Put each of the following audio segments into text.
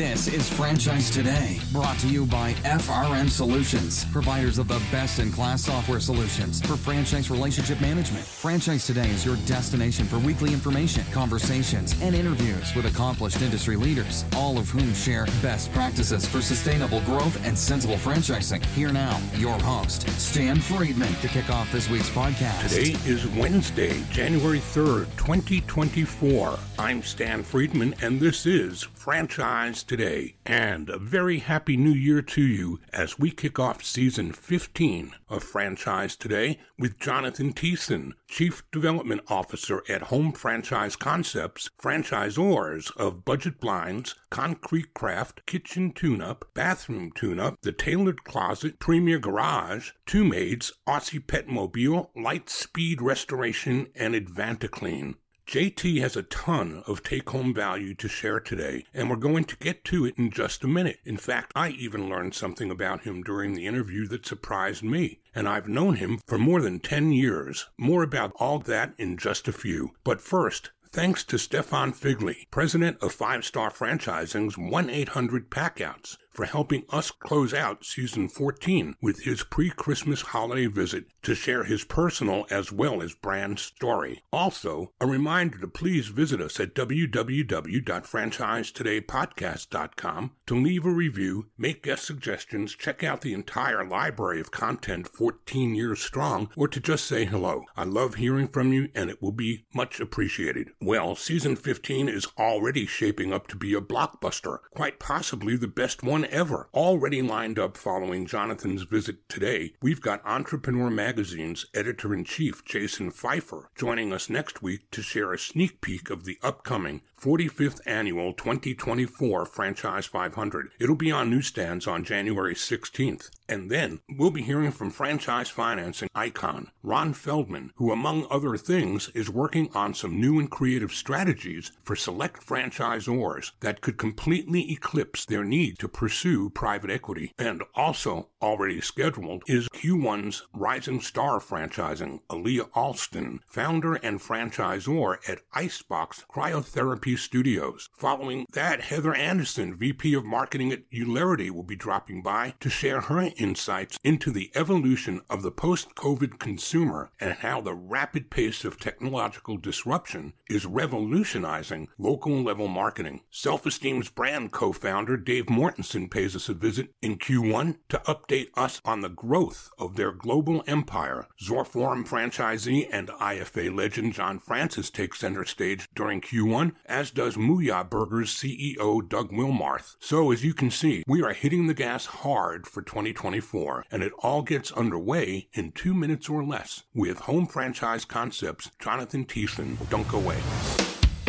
This is Franchise Today, brought to you by FRM Solutions, providers of the best in class software solutions for franchise relationship management. Franchise Today is your destination for weekly information, conversations, and interviews with accomplished industry leaders, all of whom share best practices for sustainable growth and sensible franchising. Here now, your host, Stan Friedman, to kick off this week's podcast. Today is Wednesday, January 3rd, 2024. I'm Stan Friedman, and this is Franchise Today. And a very happy new year to you as we kick off season 15 of Franchise Today with Jonathan Thiessen, Chief Development Officer at Home Franchise Concepts, franchisors of Budget Blinds, Concrete Craft, Kitchen Tune Up, Bathroom Tune Up, The Tailored Closet, Premier Garage, Two Maids, Aussie Pet Mobile, Light Speed Restoration, and Advantaclean. JT has a ton of take home value to share today, and we're going to get to it in just a minute. In fact, I even learned something about him during the interview that surprised me, and I've known him for more than 10 years. More about all that in just a few. But first, Thanks to Stefan Figley, president of Five Star Franchising's 1 800 Packouts, for helping us close out season 14 with his pre Christmas holiday visit to share his personal as well as brand story. Also, a reminder to please visit us at www.franchisetodaypodcast.com to leave a review, make guest suggestions, check out the entire library of content 14 years strong, or to just say hello. I love hearing from you and it will be much appreciated. Well, season 15 is already shaping up to be a blockbuster, quite possibly the best one ever. Already lined up following Jonathan's visit today, we've got Entrepreneur Magazine's editor in chief, Jason Feifer, joining us next week to share a sneak peek of the upcoming 45th annual 2024 Franchise 500. It'll be on newsstands on January 16th. And then we'll be hearing from franchise financing icon Ron Feldman, who, among other things, is working on some new and creative strategies for select franchisors that could completely eclipse their need to pursue private equity. And also already scheduled is Q1's rising star franchising, Aaliyah Alston, founder and franchisor at Icebox Cryotherapy Studios. Following that, Heather Anderson, VP of Marketing at Eulerity, will be dropping by to share her insights into the evolution of the post COVID consumer and how the rapid pace of technological disruption is revolutionizing local level marketing. Self Esteem's brand co founder Dave Mortensen pays us a visit in Q1 to update us on the growth of their global empire. Zoreforum franchisee and IFA legend John Francis takes center stage during Q1, as does Mooyah Burgers CEO Doug Wilmarth. So, as you can see, we are hitting the gas hard for 2024, and it all gets underway in two minutes or less with Home Franchise Concepts, Jonathan Thiessen. Don't go away.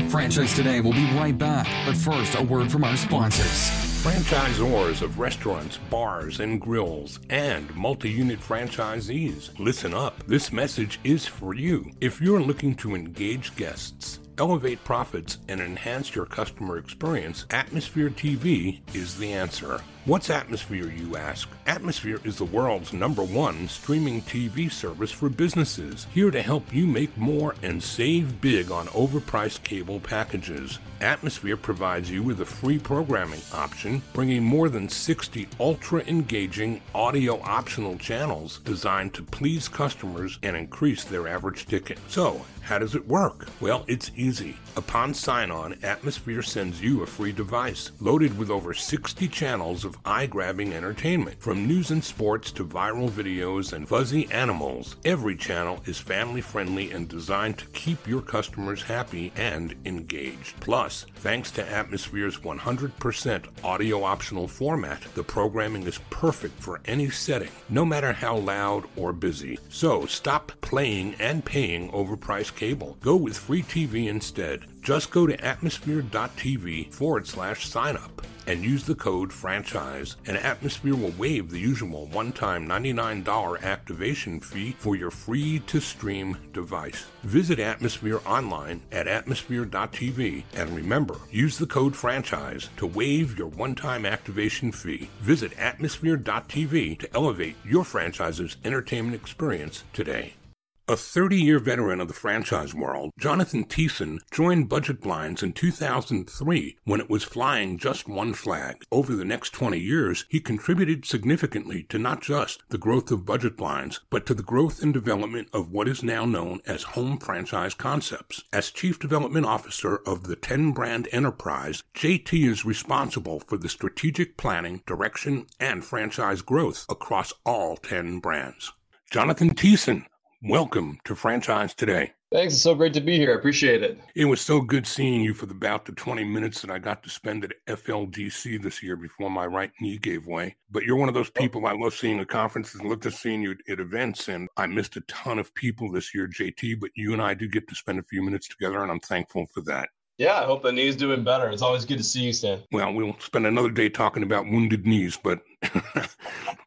Franchise Today will be right back, but first, a word from our sponsors. Franchisors of restaurants, bars, and grills, and multi unit franchisees, listen up. This message is for you. If you're looking to engage guests, elevate profits, and enhance your customer experience, Atmosphere TV is the answer. What's Atmosphere, you ask? Atmosphere is the world's number one streaming TV service for businesses, here to help you make more and save big on overpriced cable packages. Atmosphere provides you with a free programming option, bringing more than 60 ultra engaging audio optional channels designed to please customers and increase their average ticket. So, how does it work? Well, it's easy. Upon sign on, Atmosphere sends you a free device loaded with over 60 channels of eye grabbing entertainment. From news and sports to viral videos and fuzzy animals, every channel is family friendly and designed to keep your customers happy and engaged. Plus, thanks to Atmosphere's 100% audio optional format, the programming is perfect for any setting, no matter how loud or busy. So stop playing and paying overpriced cable. Go with free TV instead. Just go to atmosphere.tv forward slash sign up and use the code franchise, and Atmosphere will waive the usual one time $99 activation fee for your free to stream device. Visit Atmosphere online at atmosphere.tv and remember, use the code franchise to waive your one time activation fee. Visit atmosphere.tv to elevate your franchise's entertainment experience today. A 30 year veteran of the franchise world, Jonathan Thiessen joined Budget Blinds in 2003 when it was flying just one flag. Over the next 20 years, he contributed significantly to not just the growth of Budget Blinds, but to the growth and development of what is now known as home franchise concepts. As Chief Development Officer of the 10 brand enterprise, JT is responsible for the strategic planning, direction, and franchise growth across all 10 brands. Jonathan Thiessen, Welcome to Franchise Today. Thanks. It's so great to be here. I appreciate it. It was so good seeing you for the, about the 20 minutes that I got to spend at FLDC this year before my right knee gave way. But you're one of those people I love seeing at conferences and love to seeing you at, at events. And I missed a ton of people this year, JT, but you and I do get to spend a few minutes together, and I'm thankful for that. Yeah, I hope the knee's doing better. It's always good to see you, Stan. Well, we'll spend another day talking about wounded knees, but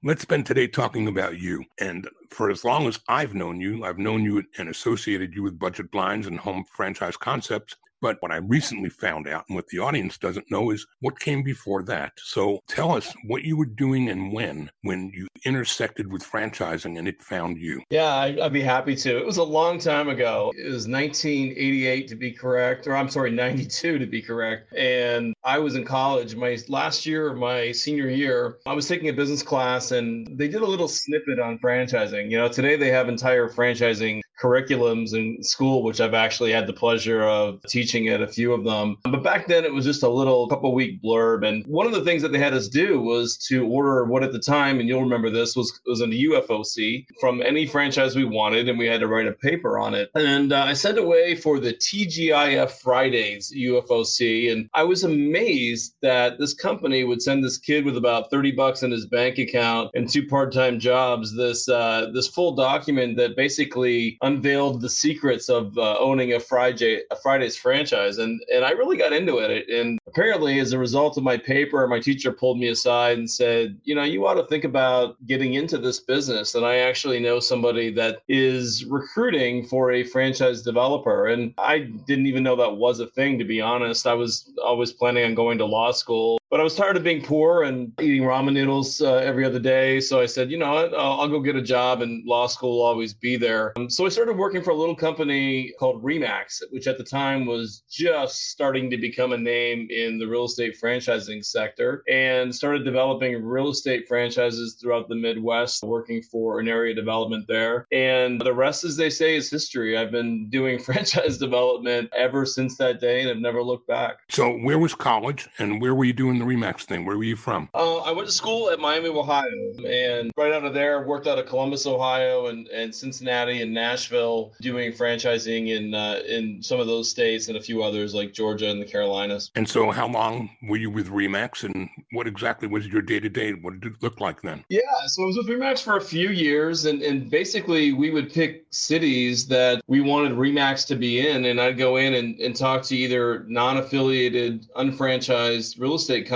let's spend today talking about you. And for as long as I've known you, I've known you and associated you with budget blinds and home franchise concepts. But what I recently found out and what the audience doesn't know is what came before that. So tell us what you were doing and when, when you intersected with franchising and it found you. Yeah, I'd be happy to. It was a long time ago. It was 1988 to be correct, or I'm sorry, 92 to be correct. And I was in college. My last year of my senior year, I was taking a business class and they did a little snippet on franchising. You know, today they have entire franchising curriculums in school, which I've actually had the pleasure of teaching at a few of them. But back then it was just a little couple week blurb. And one of the things that they had us do was to order what at the time, and you'll remember this, was was in a UFOC from any franchise we wanted, and we had to write a paper on it. And uh, I sent away for the TGIF Fridays UFOC, and I was amazed that this company would send this kid with about 30 bucks in his bank account and two part-time jobs this uh, this full document that basically unveiled the secrets of uh, owning a Friday a Fridays franchise, and and I really got into it. And apparently, as a result of my paper, my teacher pulled me aside and said, you know, you ought to think about getting into this business. And I actually know somebody that is recruiting for a franchise developer, and I didn't even know that was a thing. To be honest, I was always planning on going to law school but I was tired of being poor and eating ramen noodles uh, every other day. So I said, you know what, I'll, I'll, go get a job and law school will always be there. Um, so I started working for a little company called Remax, which at the time was just starting to become a name in the real estate franchising sector and started developing real estate franchises throughout the Midwest, working for an area development there. And the rest, as they say, is history. I've been doing franchise development ever since that day and I've never looked back. So where was college and where were you doing the Remax thing? Where were you from? Uh, I went to school at Miami, Ohio, and right out of there, worked out of Columbus, Ohio, and, and Cincinnati and Nashville, doing franchising in uh, in some of those states and a few others like Georgia and the Carolinas. And so, how long were you with Remax, and what exactly was your day to day? What did it look like then? Yeah, so I was with Remax for a few years, and and basically we would pick cities that we wanted Remax to be in, and I'd go in and, and talk to either non-affiliated, unfranchised real estate companies,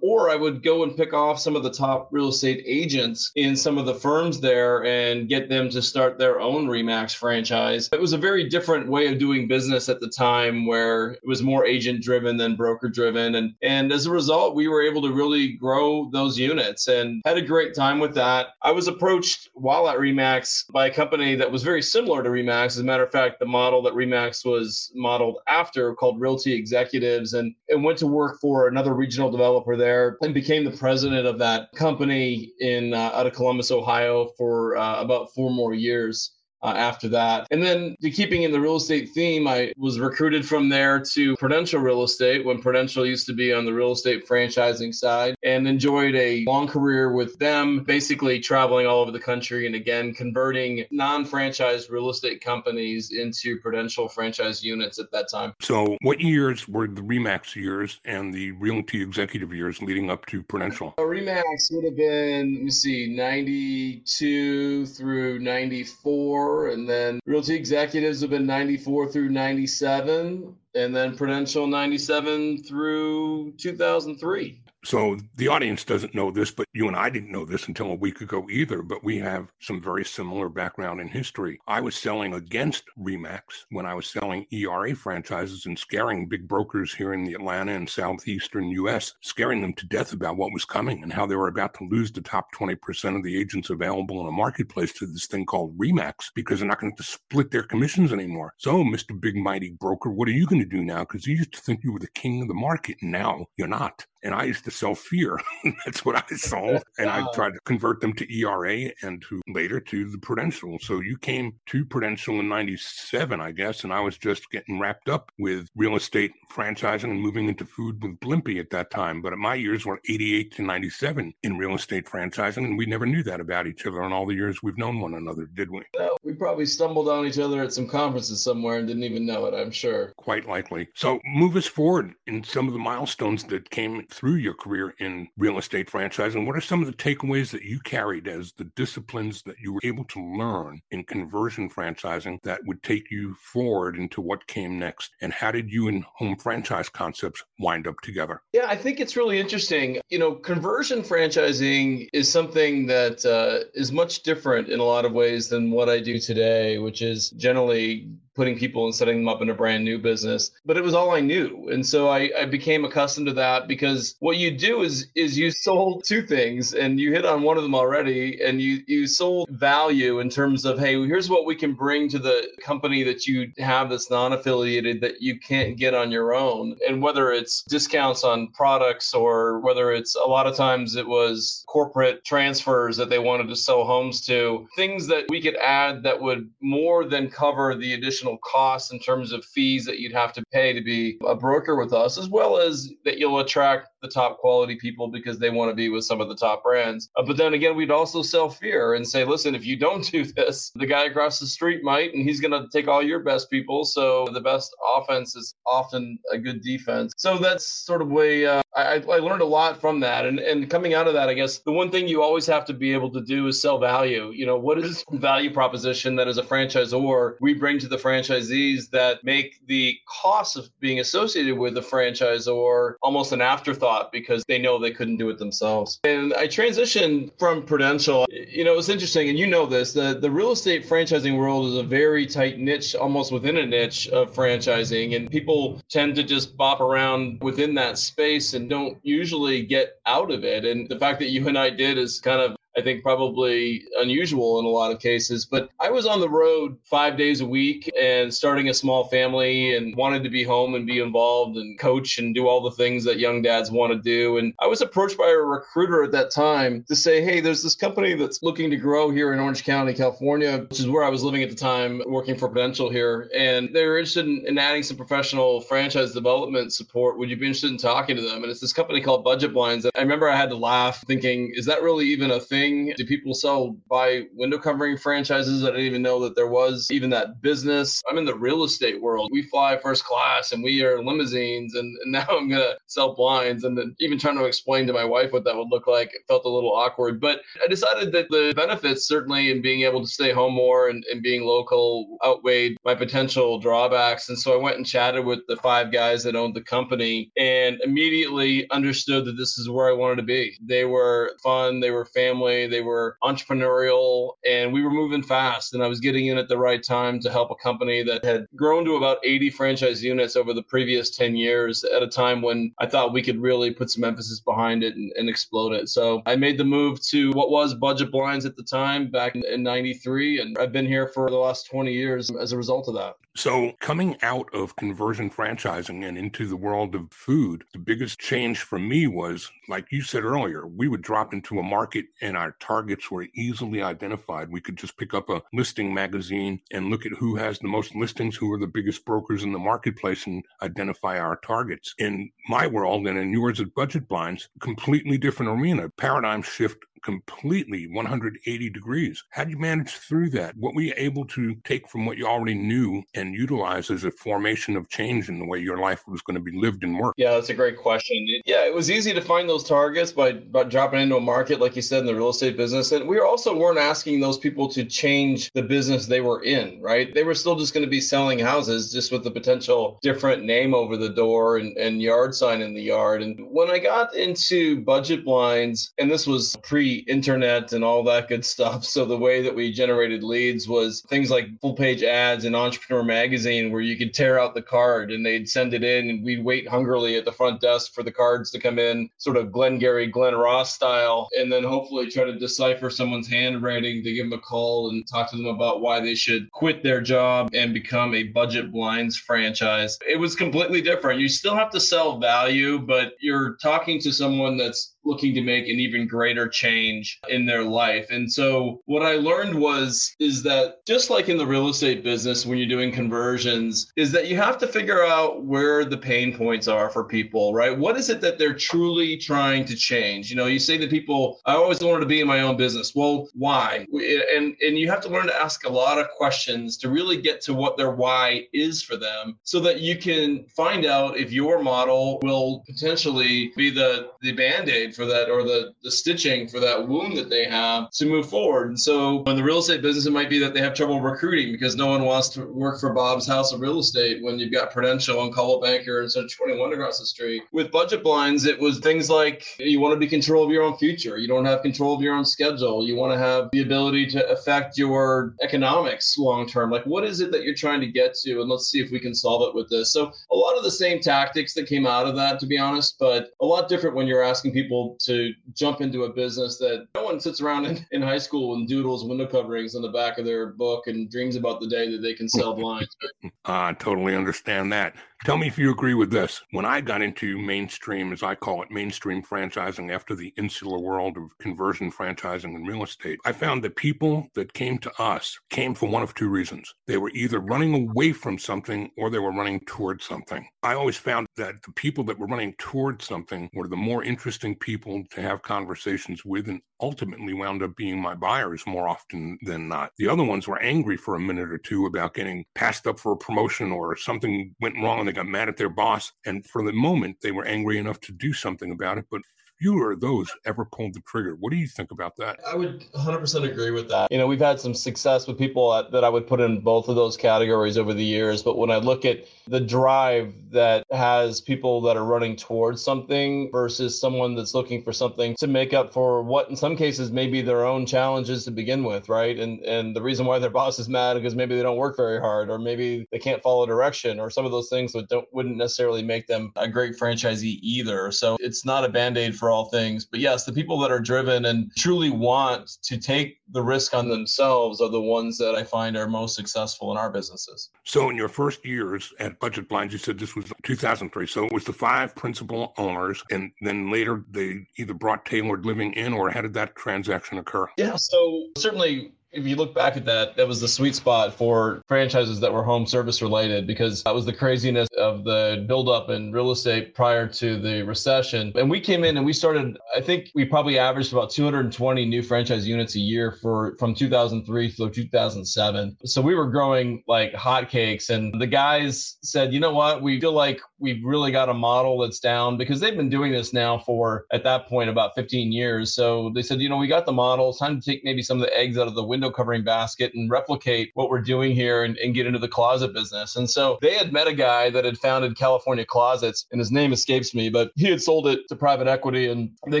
or I would go and pick off some of the top real estate agents in some of the firms there and get them to start their own Remax franchise. It was a very different way of doing business at the time where it was more agent driven than broker driven. And, and as a result, we were able to really grow those units and had a great time with that. I was approached while at Remax by a company that was very similar to Remax. As a matter of fact, the model that Remax was modeled after called Realty Executives and, and went to work for another regional regional developer there and became the president of that company in uh, out of Columbus, Ohio for uh, about four more years uh, after that. And then to keeping in the real estate theme, I was recruited from there to Prudential Real Estate when Prudential used to be on the real estate franchising side and enjoyed a long career with them, basically traveling all over the country and again converting non-franchised real estate companies into Prudential franchise units at that time. So what years were the Remax years and the Realty Executive years leading up to Prudential? Uh, Remax would have been, let me see, 92 through 94 and then Realty Executives have been 94 through 97 and then Prudential 97 through 2003. So the audience doesn't know this, but you and I didn't know this until a week ago either. But we have some very similar background in history. I was selling against Remax when I was selling ERA franchises and scaring big brokers here in the Atlanta and southeastern US, scaring them to death about what was coming and how they were about to lose the top 20% of the agents available in a marketplace to this thing called Remax because they're not going to split their commissions anymore. So, Mr. Big Mighty Broker, what are you going to do now? Because you used to think you were the king of the market, and now you're not. And I used to sell fear. That's what I sold. And I tried to convert them to ERA and to later to the Prudential. So you came to Prudential in 97, I guess. And I was just getting wrapped up with real estate franchising and moving into food with Blimpie at that time. But my years were 88 to 97 in real estate franchising. And we never knew that about each other in all the years we've known one another, did we? No, we probably stumbled on each other at some conferences somewhere and didn't even know it, I'm sure. Quite likely. So move us forward in some of the milestones that came through your career in real estate franchising. What are some of the takeaways that you carried as the disciplines that you were able to learn in conversion franchising that would take you forward into what came next? And how did you and home franchise concepts wind up together? Yeah, I think it's really interesting. You know, conversion franchising is something that uh, is much different in a lot of ways than what I do today, which is generally putting people and setting them up in a brand new business but it was all i knew. And so I, I, became accustomed to that because what you do is is you sold two things and you hit on one of them already and you you sold value in terms of hey here's what we can bring to the company that you have that's non-affiliated that you can't get on your own. And whether it's discounts on products or whether it's a lot of times it was corporate transfers that they wanted to sell homes to things that we could add that would more than cover the additional additional costs in terms of fees that you'd have to pay to be a broker with us, as well as that you'll attract the top quality people because they want to be with some of the top brands. Uh, but then again, we'd also sell fear and say, listen, if you don't do this, the guy across the street might, and he's going to take all your best people. So the best offense is often a good defense. So that's sort of way uh, I, I learned a lot from that. And, and coming out of that, I guess the one thing you always have to be able to do is sell value. You know, what is value proposition that as a franchisor we bring to the franchisees that make the cost of being associated with the franchisor almost an afterthought because they know they couldn't do it themselves. And I transitioned from Prudential. You know, it's interesting, and you know this, the, the real estate franchising world is a very tight niche, almost within a niche of franchising. And people tend to just bop around within that space and don't usually get out of it. And the fact that you and I did is kind of I think probably unusual in a lot of cases. But I was on the road five days a week and starting a small family and wanted to be home and be involved and coach and do all the things that young dads want to do. And I was approached by a recruiter at that time to say, hey, there's this company that's looking to grow here in Orange County, California, which is where I was living at the time, working for Prudential here. And they were interested in, in adding some professional franchise development support. Would you be interested in talking to them? And it's this company called Budget Blinds. And I remember I had to laugh thinking, is that really even a thing? Thing? Do people sell by window covering franchises? I didn't even know that there was even that business. I'm in the real estate world. We fly first class and we are limousines, and, and now I'm gonna sell blinds. And then even trying to explain to my wife what that would look like it felt a little awkward. But I decided that the benefits certainly in being able to stay home more and, and being local outweighed my potential drawbacks. And so I went and chatted with the five guys that owned the company and immediately understood that this is where I wanted to be. They were fun, they were family they were entrepreneurial, and we were moving fast. And I was getting in at the right time to help a company that had grown to about 80 franchise units over the previous 10 years at a time when I thought we could really put some emphasis behind it and, and explode it. So I made the move to what was Budget Blinds at the time back in, in 93. And I've been here for the last 20 years as a result of that. So, coming out of conversion franchising and into the world of food, the biggest change for me was, like you said earlier, we would drop into a market and our targets were easily identified. We could just pick up a listing magazine and look at who has the most listings, who are the biggest brokers in the marketplace, and identify our targets. In my world and in yours at Budget Blinds, completely different arena, paradigm shift completely 180 degrees. How did you manage through that? What were you able to take from what you already knew and utilize as a formation of change in the way your life was going to be lived and worked? Yeah, that's a great question. Yeah, it was easy to find those targets by, by dropping into a market, like you said, in the real estate business. And we also weren't asking those people to change the business they were in, right? They were still just going to be selling houses, just with the potential different name over the door and, and yard sign in the yard. And when I got into budget blinds, and this was pre internet and all that good stuff. So the way that we generated leads was things like full page ads in Entrepreneur Magazine, where you could tear out the card and they'd send it in, and we'd wait hungrily at the front desk for the cards to come in, sort of Glengarry, Glen Ross style, and then hopefully try to decipher someone's handwriting to give them a call and talk to them about why they should quit their job and become a budget blinds franchise. It was completely different. You still have to sell value, but you're talking to someone that's looking to make an even greater change in their life. And so what I learned was is that just like in the real estate business when you're doing conversions is that you have to figure out where the pain points are for people, right? What is it that they're truly trying to change? You know, you say to people, I always wanted to be in my own business. Well, why? And and you have to learn to ask a lot of questions to really get to what their why is for them so that you can find out if your model will potentially be the the band-aid for that or the, the stitching for that wound that they have to move forward. And so in the real estate business, it might be that they have trouble recruiting because no one wants to work for Bob's House of Real Estate when you've got Prudential and Coldwell Banker and so 21 across the street. With budget blinds, it was things like you want to be control of your own future. You don't have control of your own schedule. You want to have the ability to affect your economics long term. Like what is it that you're trying to get to? And let's see if we can solve it with this. So a lot of the same tactics that came out of that, to be honest, but a lot different when you're asking people to jump into a business that no one sits around in, in high school and doodles window coverings on the back of their book and dreams about the day that they can sell blinds. I totally understand that. Tell me if you agree with this. When I got into mainstream, as I call it, mainstream franchising after the insular world of conversion franchising and real estate, I found that people that came to us came for one of two reasons. They were either running away from something or they were running towards something. I always found that the people that were running towards something were the more interesting people to have conversations with and ultimately wound up being my buyers more often than not. The other ones were angry for a minute or two about getting passed up for a promotion or something went wrong they got mad at their boss. And for the moment, they were angry enough to do something about it. But fewer of those ever pulled the trigger. What do you think about that? I would 100% agree with that. You know, we've had some success with people that I would put in both of those categories over the years. But when I look at the drive that has people that are running towards something versus someone that's looking for something to make up for what in some cases may be their own challenges to begin with, right? And and the reason why their boss is mad because maybe they don't work very hard or maybe they can't follow direction or some of those things that don't wouldn't necessarily make them a great franchisee either. So it's not a band-aid for for all things. But yes, the people that are driven and truly want to take the risk on themselves are the ones that I find are most successful in our businesses. So, in your first years at Budget Blinds, you said this was 2003. So, it was the five principal owners, and then later they either brought tailored living in, or how did that transaction occur? Yeah, so certainly if you look back at that, that was the sweet spot for franchises that were home service related because that was the craziness of the buildup in real estate prior to the recession. And we came in and we started, I think we probably averaged about 220 new franchise units a year for from 2003 through 2007. So we were growing like hotcakes. And the guys said, you know what? We feel like we've really got a model that's down because they've been doing this now for at that point about 15 years. So they said, you know, we got the model. It's time to take maybe some of the eggs out of the window covering basket and replicate what we're doing here and, and get into the closet business. And so they had met a guy that had founded California Closets, and his name escapes me, but he had sold it to private equity and they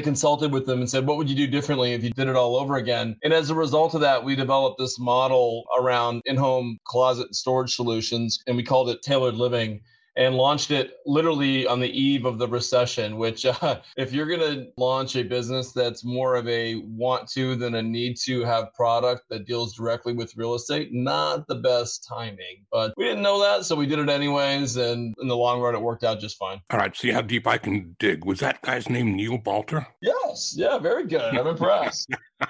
consulted with them and said, What would you do differently if you did it all over again? And as a result of that, we developed this model around in home closet and storage solutions, and we called it tailored living and launched it literally on the eve of the recession. Which, uh, if you're going to launch a business that's more of a want to than a need to have product that deals directly with real estate, not the best timing. But we didn't know that, so we did it anyways. And in the long run, it worked out just fine. All right, see how deep I can dig. Was that guy's name Neil Balter? Yes. Yeah, very good. I'm impressed.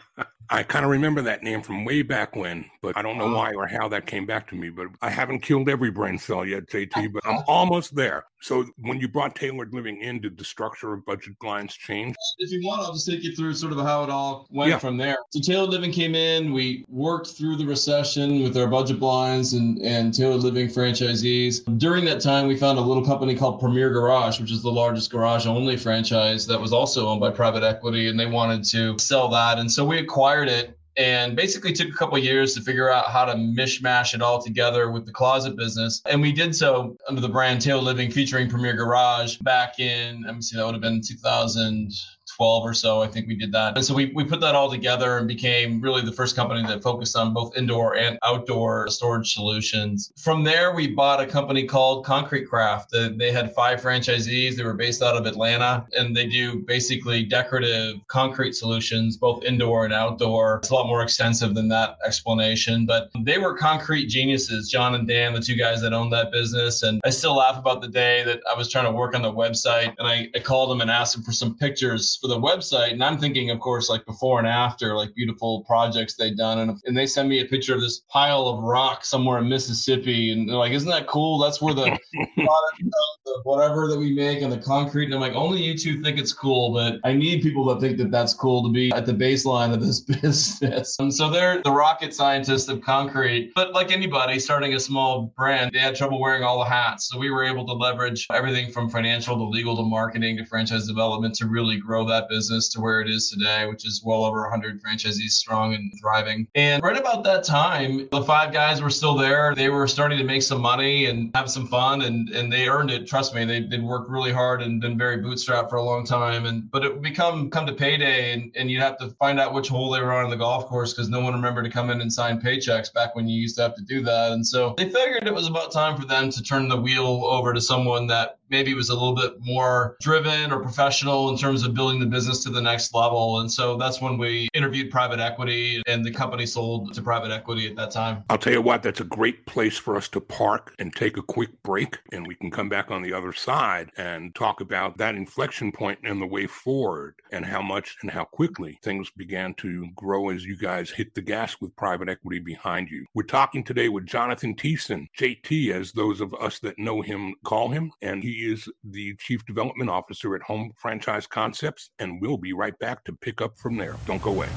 I kind of remember that name from way back when, but I don't know uh-huh. why or how that came back to me. But I haven't killed every brain cell yet, JT, but I'm almost there. So when you brought tailored living in, did the structure of budget lines change? If you want, I'll just take you through sort of how it all went yeah. from there. So tailored living came in. We worked through the recession with our budget blinds and, and tailored living franchisees. During that time, we found a little company called Premier Garage, which is the largest garage only franchise that was also owned by private equity, and they wanted to sell that. And so we acquired it and basically took a couple years to figure out how to mishmash it all together with the closet business. And we did so under the brand Tailored Living featuring Premier Garage back in, let me see, that would have been 2000. 12 or so, I think we did that. And so we, we put that all together and became really the first company that focused on both indoor and outdoor storage solutions. From there, we bought a company called Concrete Craft. They had five franchisees. They were based out of Atlanta and they do basically decorative concrete solutions, both indoor and outdoor. It's a lot more extensive than that explanation, but they were concrete geniuses, John and Dan, the two guys that owned that business. And I still laugh about the day that I was trying to work on the website and I, I called them and asked them for some pictures for the website, and I'm thinking, of course, like before and after, like beautiful projects they've done, and and they send me a picture of this pile of rock somewhere in Mississippi, and they're like, "Isn't that cool? That's where the the whatever that we make and the concrete." And I'm like, "Only you two think it's cool, but I need people that think that that's cool to be at the baseline of this business." And so they're the rocket scientists of concrete, but like anybody starting a small brand, they had trouble wearing all the hats, so we were able to leverage everything from financial to legal to marketing to franchise development to really grow that business to where it is today, which is well over 100 franchisees strong and thriving. And right about that time, the five guys were still there. They were starting to make some money and have some fun, and and they earned it. Trust me, they did work really hard and been very bootstrapped for a long time. And but it would become come to payday, and, and you'd have to find out which hole they were on in the golf course because no one remembered to come in and sign paychecks back when you used to have to do that. And so they figured it was about time for them to turn the wheel over to someone that maybe was a little bit more driven or professional in terms of building the business to the next level. And so that's when we interviewed private equity and the company sold to private equity at that time. I'll tell you what, that's a great place for us to park and take a quick break. And we can come back on the other side and talk about that inflection point and the way forward and how much and how quickly things began to grow as you guys hit the gas with private equity behind you. We're talking today with Jonathan Thiessen, JT, as those of us that know him call him. And he is the Chief Development Officer at Home Franchise Concepts, and we'll be right back to pick up from there. Don't go away.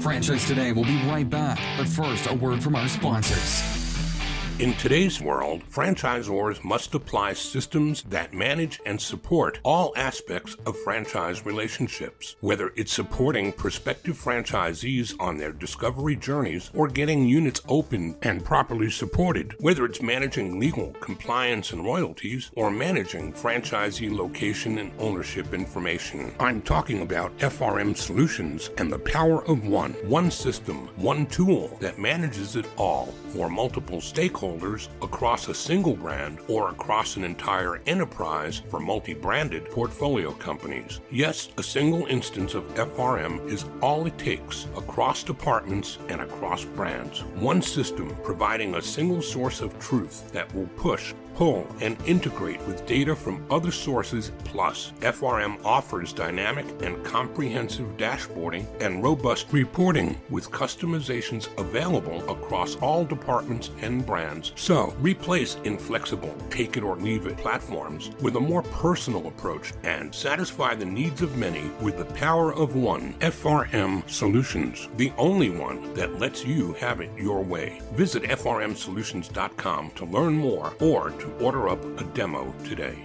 Franchise Today will be right back, but first, a word from our sponsors. In today's world, franchisors must apply systems that manage and support all aspects of franchise relationships, whether it's supporting prospective franchisees on their discovery journeys or getting units open and properly supported, whether it's managing legal, compliance, and royalties, or managing franchisee location and ownership information. I'm talking about FRM Solutions and the power of one, one system, one tool that manages it all for multiple stakeholders stakeholders across a single brand or across an entire enterprise for multi branded portfolio companies. Yes, a single instance of FRM is all it takes across departments and across brands. One system providing a single source of truth that will push pull, and integrate with data from other sources. Plus, FRM offers dynamic and comprehensive dashboarding and robust reporting with customizations available across all departments and brands. So, replace inflexible take it or leave it platforms with a more personal approach and satisfy the needs of many with the power of one FRM Solutions, the only one that lets you have it your way. Visit frmsolutions.com to learn more or to order up a demo today.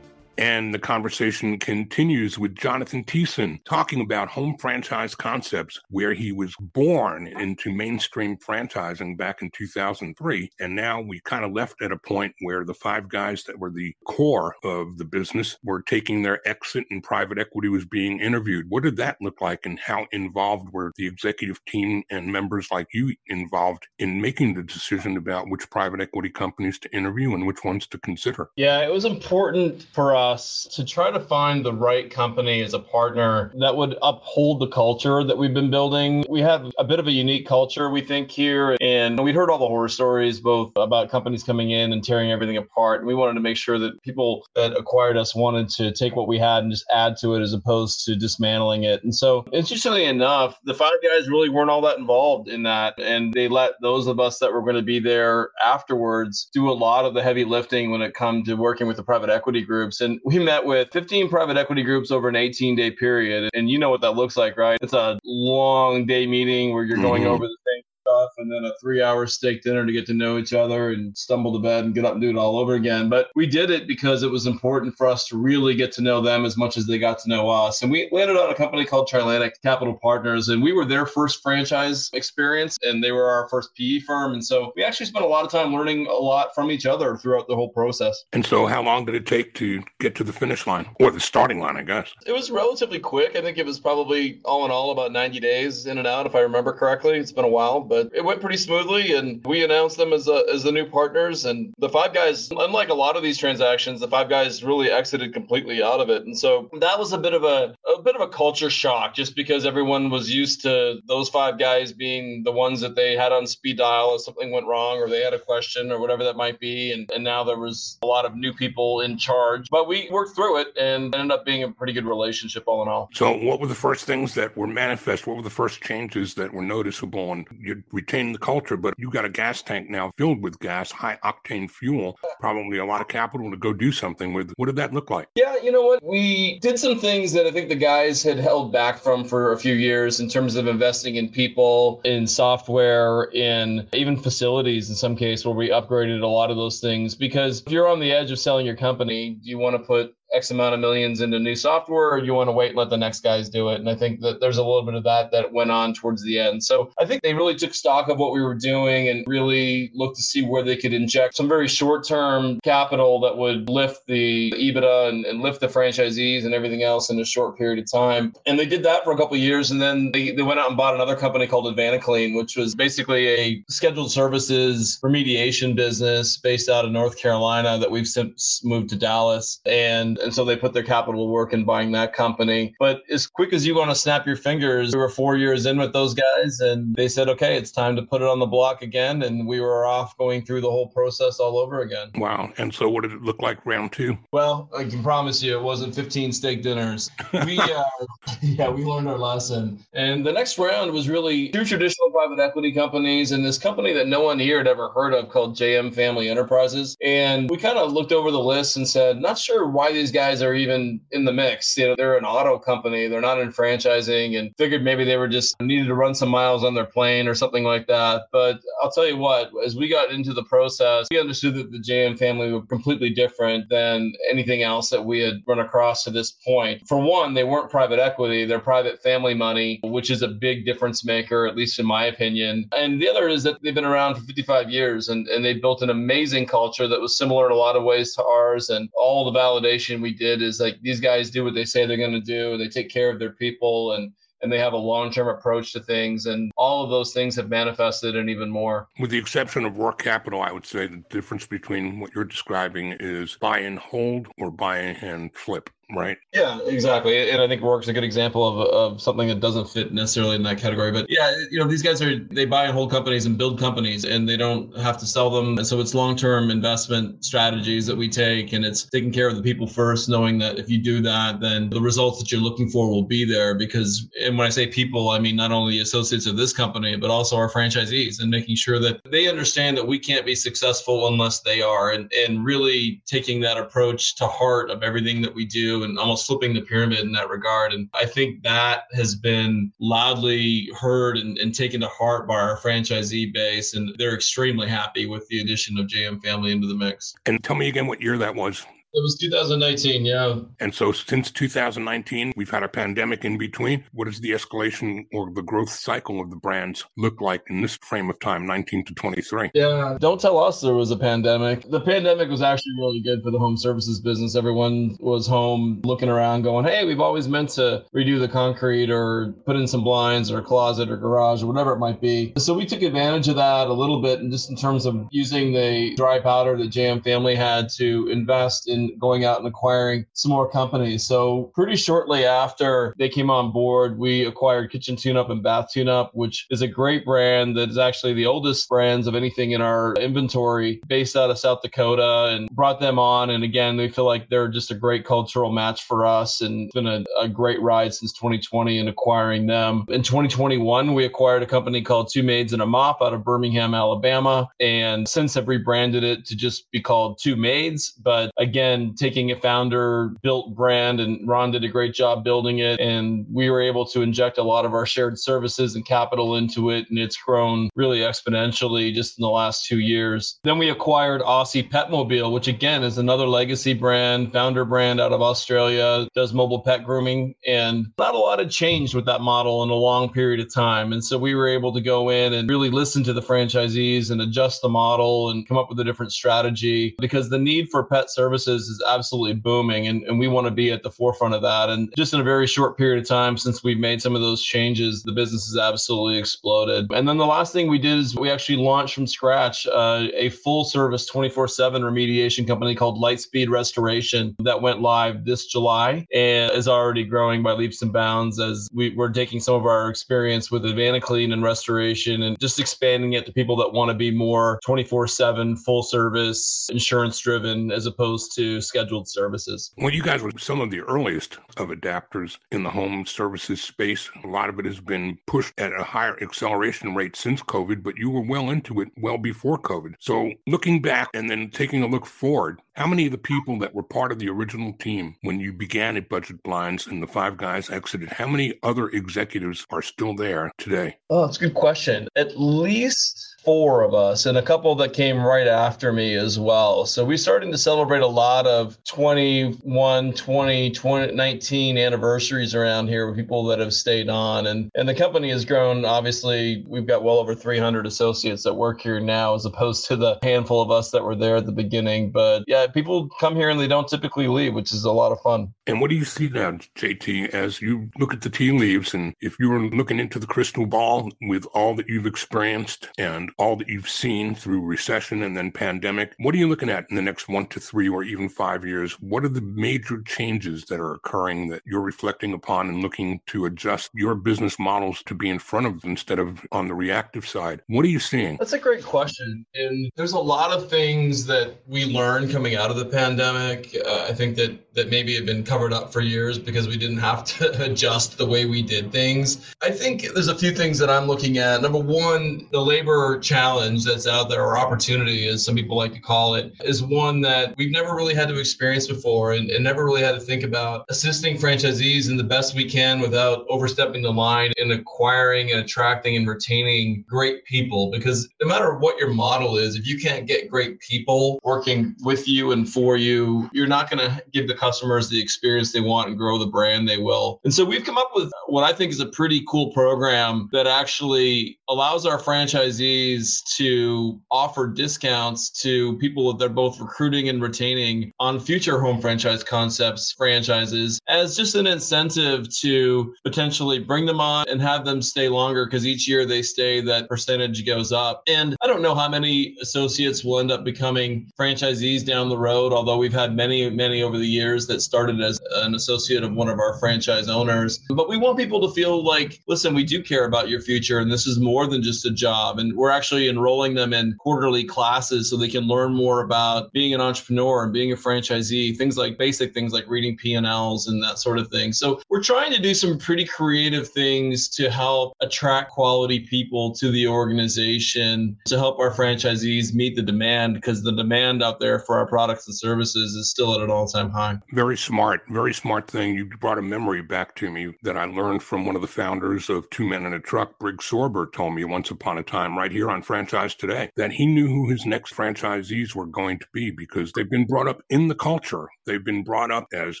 And the conversation continues with Jonathan Thiessen talking about home franchise concepts, where he was born into mainstream franchising back in 2003. And now we kind of left at a point where the five guys that were the core of the business were taking their exit and private equity was being interviewed. What did that look like and how involved were the executive team and members like you involved in making the decision about which private equity companies to interview and which ones to consider? Yeah, it was important for us us to try to find the right company as a partner that would uphold the culture that we've been building. We have a bit of a unique culture, we think, here. And we'd heard all the horror stories, both about companies coming in and tearing everything apart. And we wanted to make sure that people that acquired us wanted to take what we had and just add to it as opposed to dismantling it. And so, interestingly enough, the five guys really weren't all that involved in that. And they let those of us that were going to be there afterwards do a lot of the heavy lifting when it comes to working with the private equity groups. And we met with 15 private equity groups over an 18 day period. And you know what that looks like, right? It's a long day meeting where you're going mm-hmm. over the thing stuff and then a three hour steak dinner to get to know each other and stumble to bed and get up and do it all over again. But we did it because it was important for us to really get to know them as much as they got to know us. And we landed on a company called Trilantic Capital Partners, and we were their first franchise experience, and they were our first PE firm. And so we actually spent a lot of time learning a lot from each other throughout the whole process. And so, how long did it take to get to the finish line or the starting line, I guess? It was relatively quick. I think it was probably all in all about 90 days in and out, if I remember correctly. It's been a while, but it went pretty smoothly, and we announced them as a, as the new partners. And the five guys, unlike a lot of these transactions, the five guys really exited completely out of it. And so that was a bit of a a bit of a culture shock, just because everyone was used to those five guys being the ones that they had on speed dial if something went wrong or they had a question or whatever that might be. And, and now there was a lot of new people in charge, but we worked through it and ended up being a pretty good relationship all in all. So, what were the first things that were manifest? What were the first changes that were noticeable? And you retained the culture, but you got a gas tank now filled with gas, high octane fuel, probably a lot of capital to go do something with. What did that look like? Yeah, you know what? We did some things that I think the guys had held back from for a few years in terms of investing in people, in software, in even facilities in some case where we upgraded a lot of those things. Because if you're on the edge of selling your company, do you want to put X amount of millions into new software, or you want to wait and let the next guys do it? And I think that there's a little bit of that that went on towards the end. So I think they really took stock of what we were doing and really looked to see where they could inject some very short term capital that would lift the EBITDA and, and, lift the franchisees and everything else in a short period of time. And they did that for a couple of years. And then they, they went out and bought another company called AdvantaClean, which was basically a scheduled services remediation business based out of North Carolina that we've since moved to Dallas. And and so they put their capital to work in buying that company. But as quick as you want to snap your fingers, we were four years in with those guys and they said, okay, it's time to put it on the block again. And we were off going through the whole process all over again. Wow. And so what did it look like round two? Well, I can promise you it wasn't 15 steak dinners. We, uh, yeah, we learned our lesson. And the next round was really two traditional private equity companies and this company that no one here had ever heard of called JM Family Enterprises. And we kind of looked over the list and said, not sure why these guys are even in the mix. You know, they're an auto company, they're not in franchising, and figured maybe they were just needed to run some miles on their plane or something like that. But I'll tell you what, as we got into the process, we understood that the JM family were completely different than anything else that we had run across to this point. For one, they weren't private equity, they're private family money, which is a big difference maker, at least in my opinion. And the other is that they've been around for 55 years and, and they built an amazing culture that was similar in a lot of ways to ours. And all the validation we did is like these guys do what they say they're going to do. They take care of their people and and they have a long-term approach to things and all of those things have manifested and even more with the exception of work Capital i would say the difference between what you're describing is buy and hold or buy and flip Right. Yeah, exactly. And I think Roark's a good example of, of something that doesn't fit necessarily in that category. But yeah, you know, these guys are, they buy and hold companies and build companies and they don't have to sell them. And so it's long term investment strategies that we take. And it's taking care of the people first, knowing that if you do that, then the results that you're looking for will be there. Because, and when I say people, I mean not only associates of this company, but also our franchisees and making sure that they understand that we can't be successful unless they are. And, and really taking that approach to heart of everything that we do and almost flipping the pyramid in that regard. And I think that has been loudly heard and, and taken to heart by our franchisee base. And they're extremely happy with the addition of JM Family into the mix. And tell me again what year that was. It was 2019, yeah. And so since 2019, we've had a pandemic in between. What does the escalation or the growth cycle of the brands look like in this frame of time, 19 to 23? Yeah, don't tell us there was a pandemic. The pandemic was actually really good for the home services business. Everyone was home looking around going, hey, we've always meant to redo the concrete or put in some blinds or a closet or garage or whatever it might be. So we took advantage of that a little bit and just in terms of using the dry powder that JM Family had to invest in going out and acquiring some more companies. So pretty shortly after they came on board, we acquired Kitchen Tune Up and Bath Tune Up, which is a great brand that is actually the oldest brands of anything in our inventory based out of South Dakota and brought them on. And again, they feel like they're just a great cultural match for us and it's been a, a great ride since 2020 in acquiring them. In 2021, we acquired a company called Two Maids and a Mop out of Birmingham, Alabama, and since have rebranded it to just be called Two Maids. But again, taking a founder built brand and Ron did a great job building it. And we were able to inject a lot of our shared services and capital into it. And it's grown really exponentially just in the last two years. Then we acquired Aussie Petmobile, which again is another legacy brand, founder brand out of Australia, does mobile pet grooming. And not a lot had changed with that model in a long period of time. And so we were able to go in and really listen to the franchisees and adjust the model and come up with a different strategy because the need for pet services is absolutely booming. And, and we want to be at the forefront of that. And just in a very short period of time since we've made some of those changes, the business has absolutely exploded. And then the last thing we did is we actually launched from scratch uh, a full service 24 7 remediation company called Lightspeed Restoration that went live this July and is already growing by leaps and bounds as we, we're taking some of our experience with Clean and restoration and just expanding it to people that want to be more 24 7 full service insurance driven as opposed to scheduled services. Well, you guys were some of the earliest of adapters in the home services space. A lot of it has been pushed at a higher acceleration rate since COVID, but you were well into it well before COVID. So, looking back and then taking a look forward, how many of the people that were part of the original team when you began at Budget Blinds and the five guys exited, how many other executives are still there today? Oh, that's a good question. At least four of us and a couple that came right after me as well. So we're starting to celebrate a lot of 21, 20, 2019 anniversaries around here with people that have stayed on. And, and the company has grown. Obviously, we've got well over 300 associates that work here now as opposed to the handful of us that were there at the beginning. But yeah, people come here and they don't typically leave, which is a lot of fun. And what do you see now, JT, as you look at the tea leaves and if you were looking into the crystal ball with all that you've experienced and all that you've seen through recession and then pandemic, what are you looking at in the next one to three or even five years? What are the major changes that are occurring that you're reflecting upon and looking to adjust your business models to be in front of instead of on the reactive side? What are you seeing? That's a great question. And there's a lot of things that we learned coming out of the pandemic. Uh, I think that that maybe had been covered up for years because we didn't have to adjust the way we did things. I think there's a few things that I'm looking at. Number one, the labor challenge that's out there, or opportunity, as some people like to call it, is one that we've never really had to experience before and, and never really had to think about assisting franchisees in the best we can without overstepping the line in acquiring and attracting and retaining great people. Because no matter what your model is, if you can't get great people working with you and for you, you're not going to give the customers the experience they want and grow the brand they will. And so we've come up with what I think is a pretty cool program that actually allows our franchisees to offer discounts to people that they're both recruiting and retaining on future home franchise concepts franchises as just an incentive to potentially bring them on and have them stay longer because each year they stay that percentage goes up and i don't know how many associates will end up becoming franchisees down the road although we've had many many over the years years that started as an associate of one of our franchise owners. But we want people to feel like, listen, we do care about your future and this is more than just a job. And we're actually enrolling them in quarterly classes so they can learn more about being an entrepreneur and being a franchisee, things like basic things like reading P&Ls and that sort of thing. So we're trying to do some pretty creative things to help attract quality people to the organization to help our franchisees meet the demand because the demand out there for our products and services is still at an all-time high. Very smart, very smart thing. You brought a memory back to me that I learned from one of the founders of Two Men and a Truck. Brig Sorber told me once upon a time, right here on Franchise Today, that he knew who his next franchisees were going to be because they've been brought up in the culture. They've been brought up as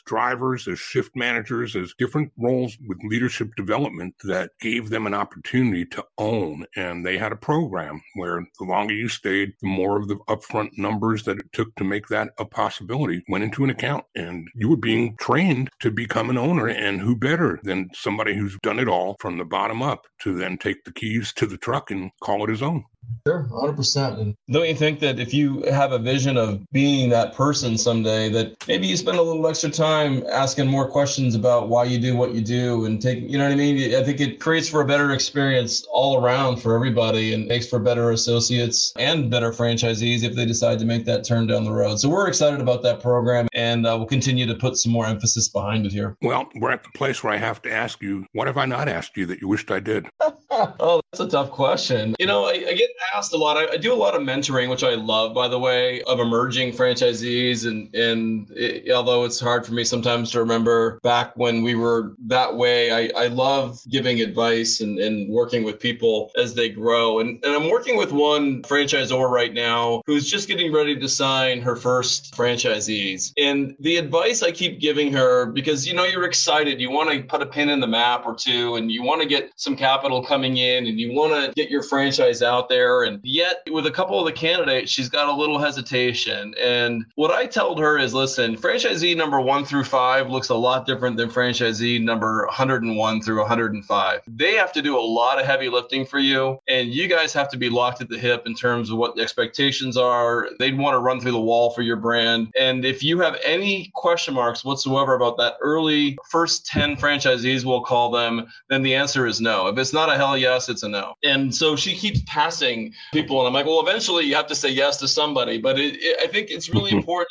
drivers, as shift managers, as different roles with leadership development that gave them an opportunity to own. And they had a program where the longer you stayed, the more of the upfront numbers that it took to make that a possibility went into an account. And and you were being trained to become an owner. And who better than somebody who's done it all from the bottom up to then take the keys to the truck and call it his own? Sure, 100%. And don't you think that if you have a vision of being that person someday, that maybe you spend a little extra time asking more questions about why you do what you do and take, you know what I mean? I think it creates for a better experience all around for everybody and makes for better associates and better franchisees if they decide to make that turn down the road. So we're excited about that program and uh, we'll continue to put some more emphasis behind it here. Well, we're at the place where I have to ask you, what have I not asked you that you wished I did? oh, that's a tough question. You know, I, I get asked a lot. I, I, do a lot of mentoring, which I love, by the way, of emerging franchisees. And and it, although it's hard for me sometimes to remember back when we were that way, I, I love giving advice and, and working with people as they grow. And, and I'm working with one franchisor right now who's just getting ready to sign her first franchisees. And the advice I keep giving her, because you know, you're excited, you want to put a pin in the map or two, and you want to get some capital coming in, and you want to get your franchise out there. And yet, yet with a couple of the candidates, she's got a little hesitation. And what I told her is listen, franchisee number one through five looks a lot different than franchisee number 101 through 105. They have to do a lot of heavy lifting for you, and you guys have to be locked at the hip in terms of what the expectations are. They'd want to run through the wall for your brand. And if you have any question marks whatsoever about that early first 10 franchisees, we'll call them, then the answer is no. If it's not a hell yes, it's a no. And so she keeps passing people and I'm like, well, eventually you have to say yes to somebody. But it, it, I think it's really important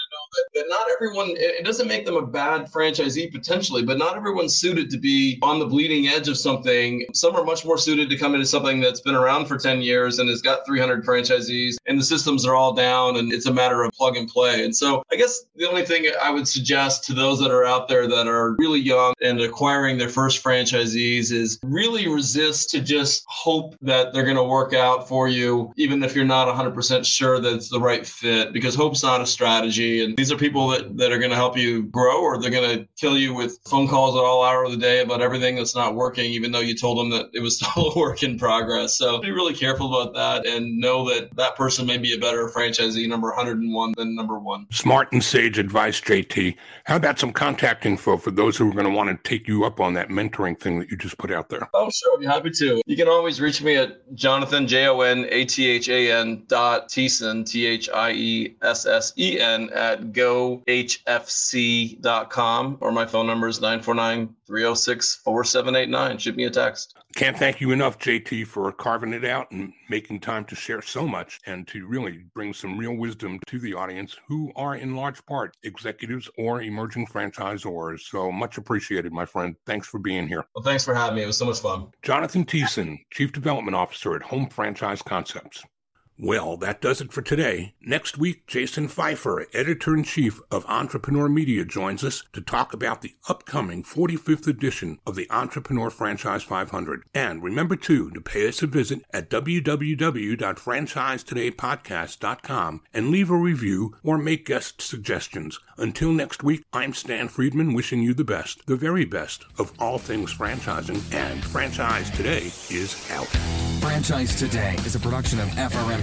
that not everyone, it, it doesn't make them a bad franchisee potentially, but not everyone's suited to be on the bleeding edge of something. Some are much more suited to come into something that's been around for 10 years and has got 300 franchisees and the systems are all down and it's a matter of plug and play. And so I guess the only thing I would suggest to those that are out there that are really young and acquiring their first franchisees is really resist to just hope that they're going to work out for you, even if you're not 100% sure that it's the right fit, because hope's not a strategy. And these are people that, that are going to help you grow or they're going to kill you with phone calls at all hour of the day about everything that's not working, even though you told them that it was still a work in progress. So be really careful about that and know that that person may be a better franchisee number 101 than number one. Smart and sage advice, JT. How about some contact info for those who are going to want to take you up on that mentoring thing that you just put out there? Oh, sure. I'd be happy to. You can always reach me at Jonathan, J O N A T H A N dot Thiessen, T H I E S S E N, at gohfc.com, or my phone number is 949 306 4789. Shoot me a text. Can't thank you enough, JT, for carving it out and making time to share so much and to really bring some real wisdom to the audience who are in large part executives or emerging franchisors. So much appreciated, my friend. Thanks for being here. Well, thanks for having me. It was so much fun. Jonathan Thiessen, Chief Development Officer at Home Franchise Concepts. Well, that does it for today. Next week, Jason Feifer, editor in chief of Entrepreneur Media, joins us to talk about the upcoming 45th edition of the Entrepreneur Franchise 500. And remember, too, to pay us a visit at www.franchisetodaypodcast.com and leave a review or make guest suggestions. Until next week, I'm Stan Friedman wishing you the best, the very best of all things franchising, and Franchise Today is out. Franchise Today is a production of FRM